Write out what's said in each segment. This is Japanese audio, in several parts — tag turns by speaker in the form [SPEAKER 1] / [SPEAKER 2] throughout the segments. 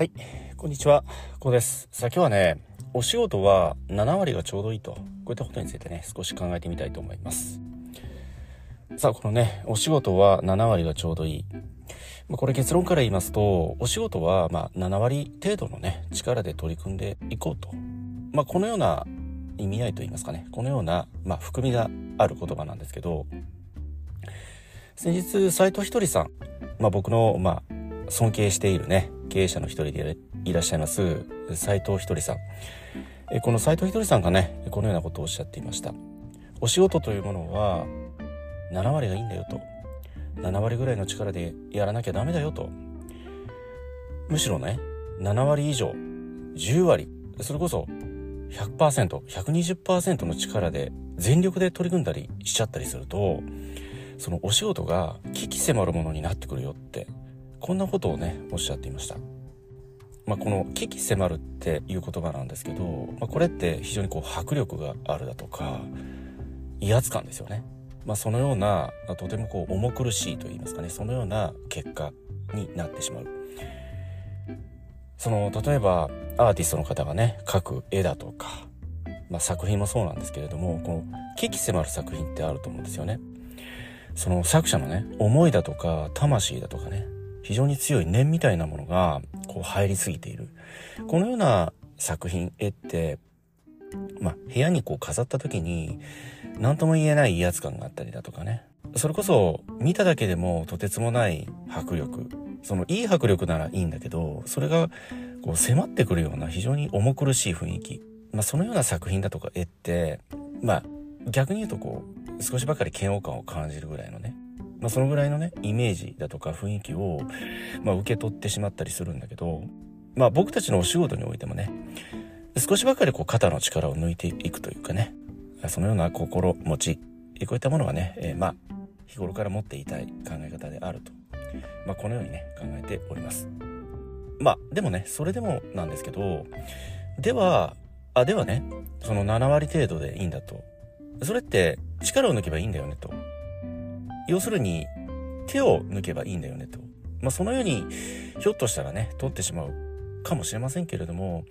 [SPEAKER 1] はい、こんにちは。こうです。さあ今日はね、お仕事は7割がちょうどいいと、こういったことについてね、少し考えてみたいと思います。さあ、このね、お仕事は7割がちょうどいい。まあ、これ結論から言いますと、お仕事はま7割程度のね、力で取り組んでいこうと。まあ、このような意味合いと言いますかね、このような、ま、含みがある言葉なんですけど、先日、斉藤ひとりさん、まあ、僕の、まあ、尊敬しているね、経営者の一人でいらっしゃいます斉藤ひとりさん。えこの斉藤ひとりさんがねこのようなことをおっしゃっていました。お仕事というものは7割がいいんだよと。7割ぐらいの力でやらなきゃダメだよと。むしろね7割以上10割それこそ 100%120% の力で全力で取り組んだりしちゃったりするとそのお仕事が危機迫るものになってくるよってこんなことをねおっしゃっていました。まあ、この「危機迫る」っていう言葉なんですけど、まあ、これって非常にこう迫力があるだとか威圧感ですよね。まあ、そのようなとてもこう重苦しいと言いますかねそのような結果になってしまう。その例えばアーティストの方がね描く絵だとか、まあ、作品もそうなんですけれどもこの危機迫る作品ってあると思うんですよね。その作者のね思いだとか魂だとかね非常に強い念みたいなものがこう入りすぎている。このような作品、絵って、まあ、部屋にこう飾った時に何とも言えない威圧感があったりだとかね。それこそ見ただけでもとてつもない迫力。そのいい迫力ならいいんだけど、それがこう迫ってくるような非常に重苦しい雰囲気。まあ、そのような作品だとか絵って、まあ、逆に言うとこう、少しばかり嫌悪感を感じるぐらいのね、まあ、そのぐらいのね、イメージだとか雰囲気を、まあ、受け取ってしまったりするんだけど、まあ、僕たちのお仕事においてもね、少しばかりこう肩の力を抜いていくというかね、そのような心持ち、こういったものはね、えー、まあ、日頃から持っていたい考え方であると。まあ、このようにね、考えております。まあ、でもね、それでもなんですけど、では、あ、ではね、その7割程度でいいんだと。それって力を抜けばいいんだよねと。要するに手を抜けばいいんだよねと。まあそのようにひょっとしたらね、取ってしまうかもしれませんけれども、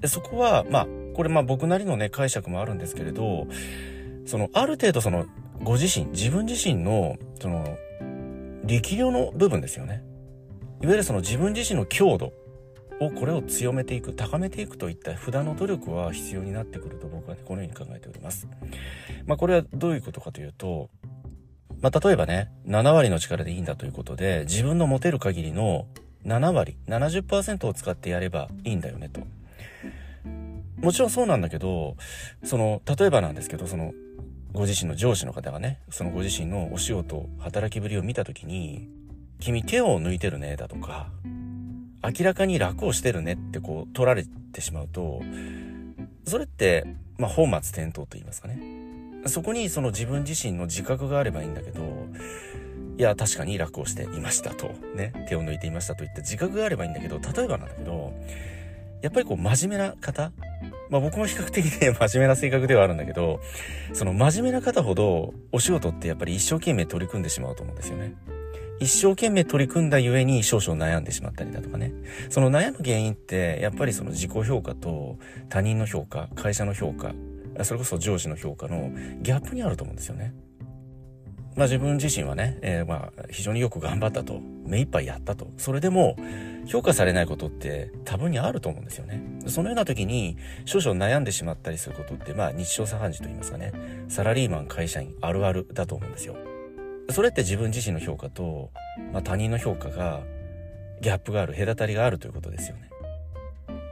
[SPEAKER 1] でそこはまあこれま僕なりのね解釈もあるんですけれど、そのある程度そのご自身、自分自身のその力量の部分ですよね。いわゆるその自分自身の強度をこれを強めていく、高めていくといった普段の努力は必要になってくると僕はね、このように考えております。まあこれはどういうことかというと、まあ、例えばね、7割の力でいいんだということで、自分の持てる限りの7割、70%を使ってやればいいんだよねと。もちろんそうなんだけど、その、例えばなんですけど、その、ご自身の上司の方がね、そのご自身のお仕事、働きぶりを見たときに、君手を抜いてるね、だとか、明らかに楽をしてるねってこう取られてしまうと、それって、まあ、本末転倒と言いますかね。そこにその自分自身の自覚があればいいんだけど、いや、確かに楽をしていましたと、ね、手を抜いていましたといった自覚があればいいんだけど、例えばなんだけど、やっぱりこう真面目な方まあ僕も比較的ね、真面目な性格ではあるんだけど、その真面目な方ほどお仕事ってやっぱり一生懸命取り組んでしまうと思うんですよね。一生懸命取り組んだゆえに少々悩んでしまったりだとかね。その悩む原因って、やっぱりその自己評価と他人の評価、会社の評価、それこそ上司の評価のギャップにあると思うんですよね。まあ自分自身はね、えー、まあ非常によく頑張ったと、目いっぱいやったと。それでも評価されないことって多分にあると思うんですよね。そのような時に少々悩んでしまったりすることってまあ日常茶飯事と言いますかね、サラリーマン会社員あるあるだと思うんですよ。それって自分自身の評価と、まあ、他人の評価がギャップがある、隔たりがあるということですよね。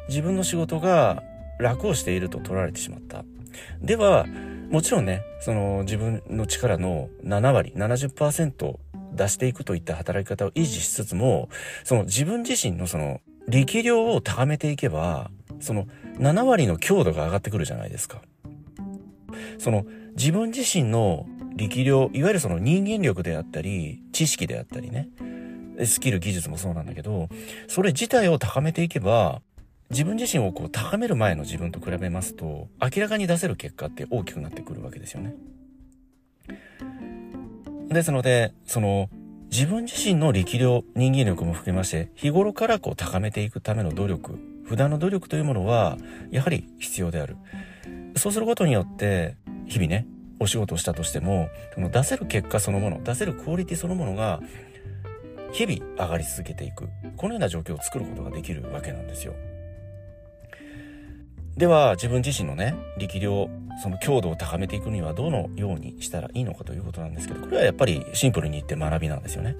[SPEAKER 1] 自分の仕事が楽をしていると取られてしまった。では、もちろんね、その自分の力の7割、70%出していくといった働き方を維持しつつも、その自分自身のその力量を高めていけば、その7割の強度が上がってくるじゃないですか。その自分自身の力量、いわゆるその人間力であったり、知識であったりね、スキル、技術もそうなんだけど、それ自体を高めていけば、自分自身をこう高める前の自分と比べますと、明らかに出せる結果って大きくなってくるわけですよね。ですので、その、自分自身の力量、人間力も含めまして、日頃からこう高めていくための努力、普段の努力というものは、やはり必要である。そうすることによって、日々ね、お仕事をしたとしても、その出せる結果そのもの、出せるクオリティそのものが、日々上がり続けていく。このような状況を作ることができるわけなんですよ。では、自分自身のね、力量、その強度を高めていくにはどのようにしたらいいのかということなんですけど、これはやっぱりシンプルに言って学びなんですよね。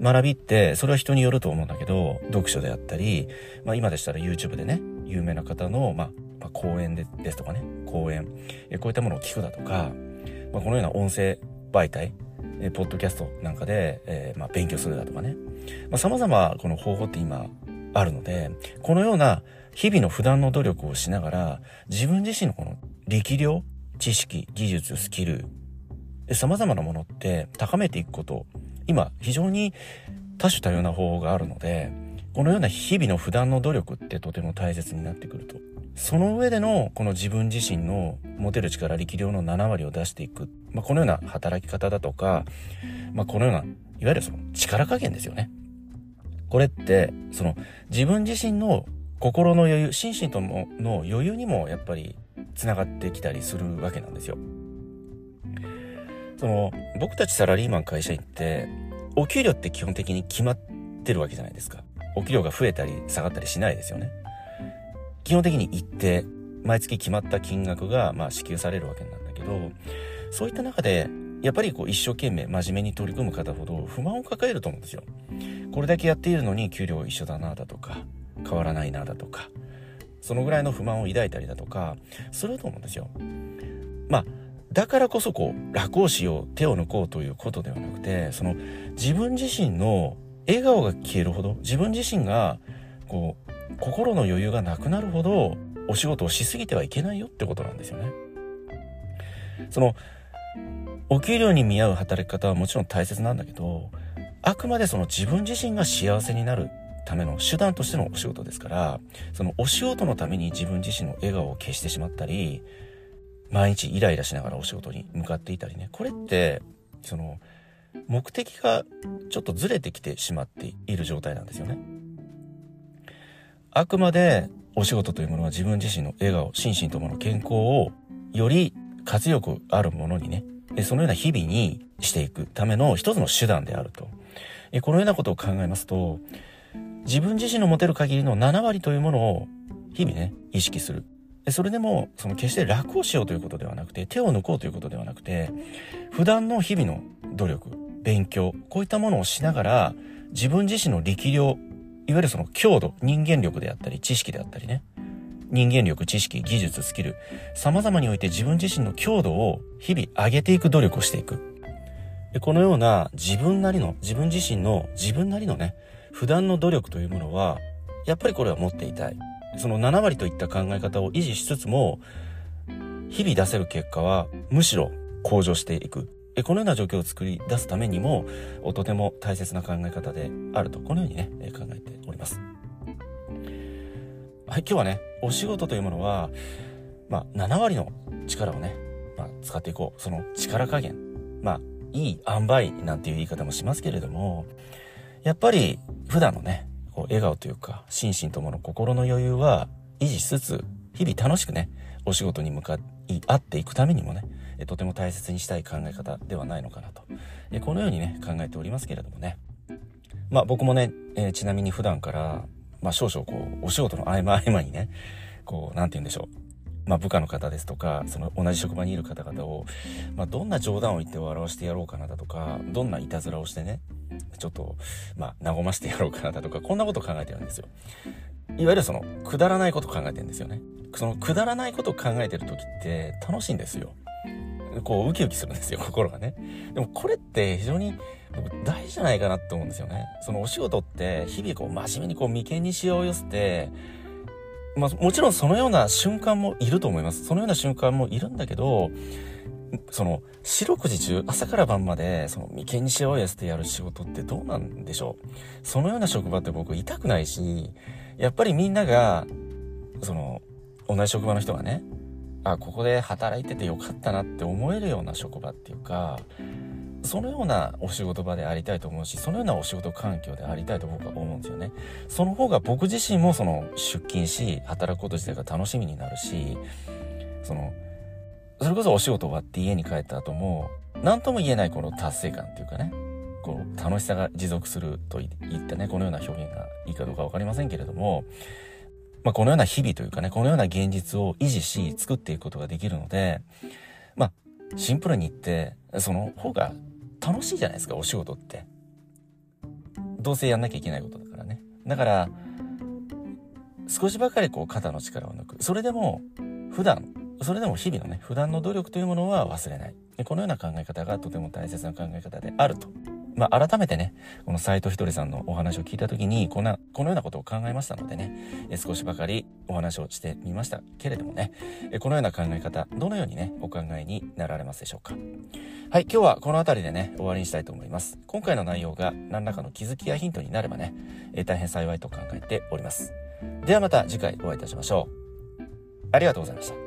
[SPEAKER 1] 学びって、それは人によると思うんだけど、読書であったり、まあ今でしたら YouTube でね、有名な方の、まあ、まあ、講演でですとかね、講演、えこういったものを聞くだとか、まあ、このような音声媒体、えポッドキャストなんかで、えー、まあ、勉強するだとかね、まあ、様々この方法って今あるので、このような日々の普段の努力をしながら、自分自身のこの力量、知識、技術、スキル、様々なものって高めていくこと、今非常に多種多様な方法があるので、このような日々の普段の努力ってとても大切になってくると。その上でのこの自分自身の持てる力、力量の7割を出していく。まあ、このような働き方だとか、まあ、このような、いわゆるその力加減ですよね。これって、その自分自身の心の余裕、心身ともの余裕にもやっぱり繋がってきたりするわけなんですよ。その、僕たちサラリーマン会社員って、お給料って基本的に決まってるわけじゃないですか。お給料が増えたり下がったりしないですよね。基本的に一定、毎月決まった金額が、まあ、支給されるわけなんだけど、そういった中で、やっぱりこう一生懸命真面目に取り組む方ほど不満を抱えると思うんですよ。これだけやっているのに給料一緒だなだとか、変わらないなだとかそのぐらいの不満を抱いたりだとかすると思うんですよ。まあだからこそこう楽をしよう手を抜こうということではなくてその自分自身の笑顔が消えるほど自分自身がこう心の余裕がなくなるほどお仕事をしすぎてはいけないよってことなんですよね。そのお給料に見合う働き方はもちろん大切なんだけどあくまでその自分自身が幸せになるための手段としてのお仕事ですから、そのお仕事のために自分自身の笑顔を消してしまったり、毎日イライラしながらお仕事に向かっていたりね、これって、その、目的がちょっとずれてきてしまっている状態なんですよね。あくまでお仕事というものは自分自身の笑顔、心身ともの健康をより活力あるものにね、そのような日々にしていくための一つの手段であると。このようなことを考えますと、自分自身の持てる限りの7割というものを日々ね、意識する。それでも、その決して楽をしようということではなくて、手を抜こうということではなくて、普段の日々の努力、勉強、こういったものをしながら、自分自身の力量、いわゆるその強度、人間力であったり、知識であったりね、人間力、知識、技術、スキル、様々において自分自身の強度を日々上げていく努力をしていく。このような自分なりの、自分自身の自分なりのね、普段の努力というものは、やっぱりこれは持っていたい。その7割といった考え方を維持しつつも、日々出せる結果はむしろ向上していく。このような状況を作り出すためにも、とても大切な考え方であると、このようにね、考えております。はい、今日はね、お仕事というものは、まあ、7割の力をね、まあ、使っていこう。その力加減。まあ、いい塩梅なんていう言い方もしますけれども、やっぱり普段のね、こう笑顔というか、心身ともの心の余裕は維持しつつ、日々楽しくね、お仕事に向かい合っていくためにもね、とても大切にしたい考え方ではないのかなと。このようにね、考えておりますけれどもね。まあ僕もね、えー、ちなみに普段から、まあ少々こう、お仕事の合間合間にね、こう、なんて言うんでしょう。まあ、部下の方ですとか、その同じ職場にいる方々を、まあ、どんな冗談を言って笑わしてやろうかなだとか、どんないたずらをしてね、ちょっと、まあ、和ましてやろうかなだとか、こんなことを考えてるんですよ。いわゆるその、くだらないことを考えてるんですよね。その、くだらないことを考えてる時って楽しいんですよ。こう、ウキウキするんですよ、心がね。でも、これって非常に、大事じゃないかなって思うんですよね。そのお仕事って、日々こう、真面目にこう、眉間にしわを寄せて、まあ、もちろんそのような瞬間もいると思います。そのような瞬間もいるんだけど、その、四六時中、朝から晩まで、その、眉間にしわを寄せてやる仕事ってどうなんでしょうそのような職場って僕痛くないし、やっぱりみんなが、その、同じ職場の人がね、あ、ここで働いててよかったなって思えるような職場っていうか、そのようなお仕事場でありたいと思うし、そのようなお仕事環境でありたいと僕は思うんですよね。その方が僕自身もその出勤し、働くこと自体が楽しみになるし、その、それこそお仕事終わって家に帰った後も、何とも言えないこの達成感っていうかね、こう、楽しさが持続するといったね、このような表現がいいかどうかわかりませんけれども、まあ、このような日々というかね、このような現実を維持し、作っていくことができるので、まあ、シンプルに言って、その方が楽しいじゃないですか、お仕事って。どうせやんなきゃいけないことだからね。だから、少しばかりこう肩の力を抜く。それでも、普段、それでも日々のね、普段の努力というものは忘れないで。このような考え方がとても大切な考え方であるとまあ、改めてね、この斎藤ひとりさんのお話を聞いたときに、こんな、このようなことを考えましたのでね、少しばかりお話をしてみましたけれどもね、えこのような考え方、どのようにね、お考えになられますでしょうか。はい、今日はこの辺りでね、終わりにしたいと思います。今回の内容が何らかの気づきやヒントになればね、え大変幸いと考えております。ではまた次回お会いいたしましょう。ありがとうございました。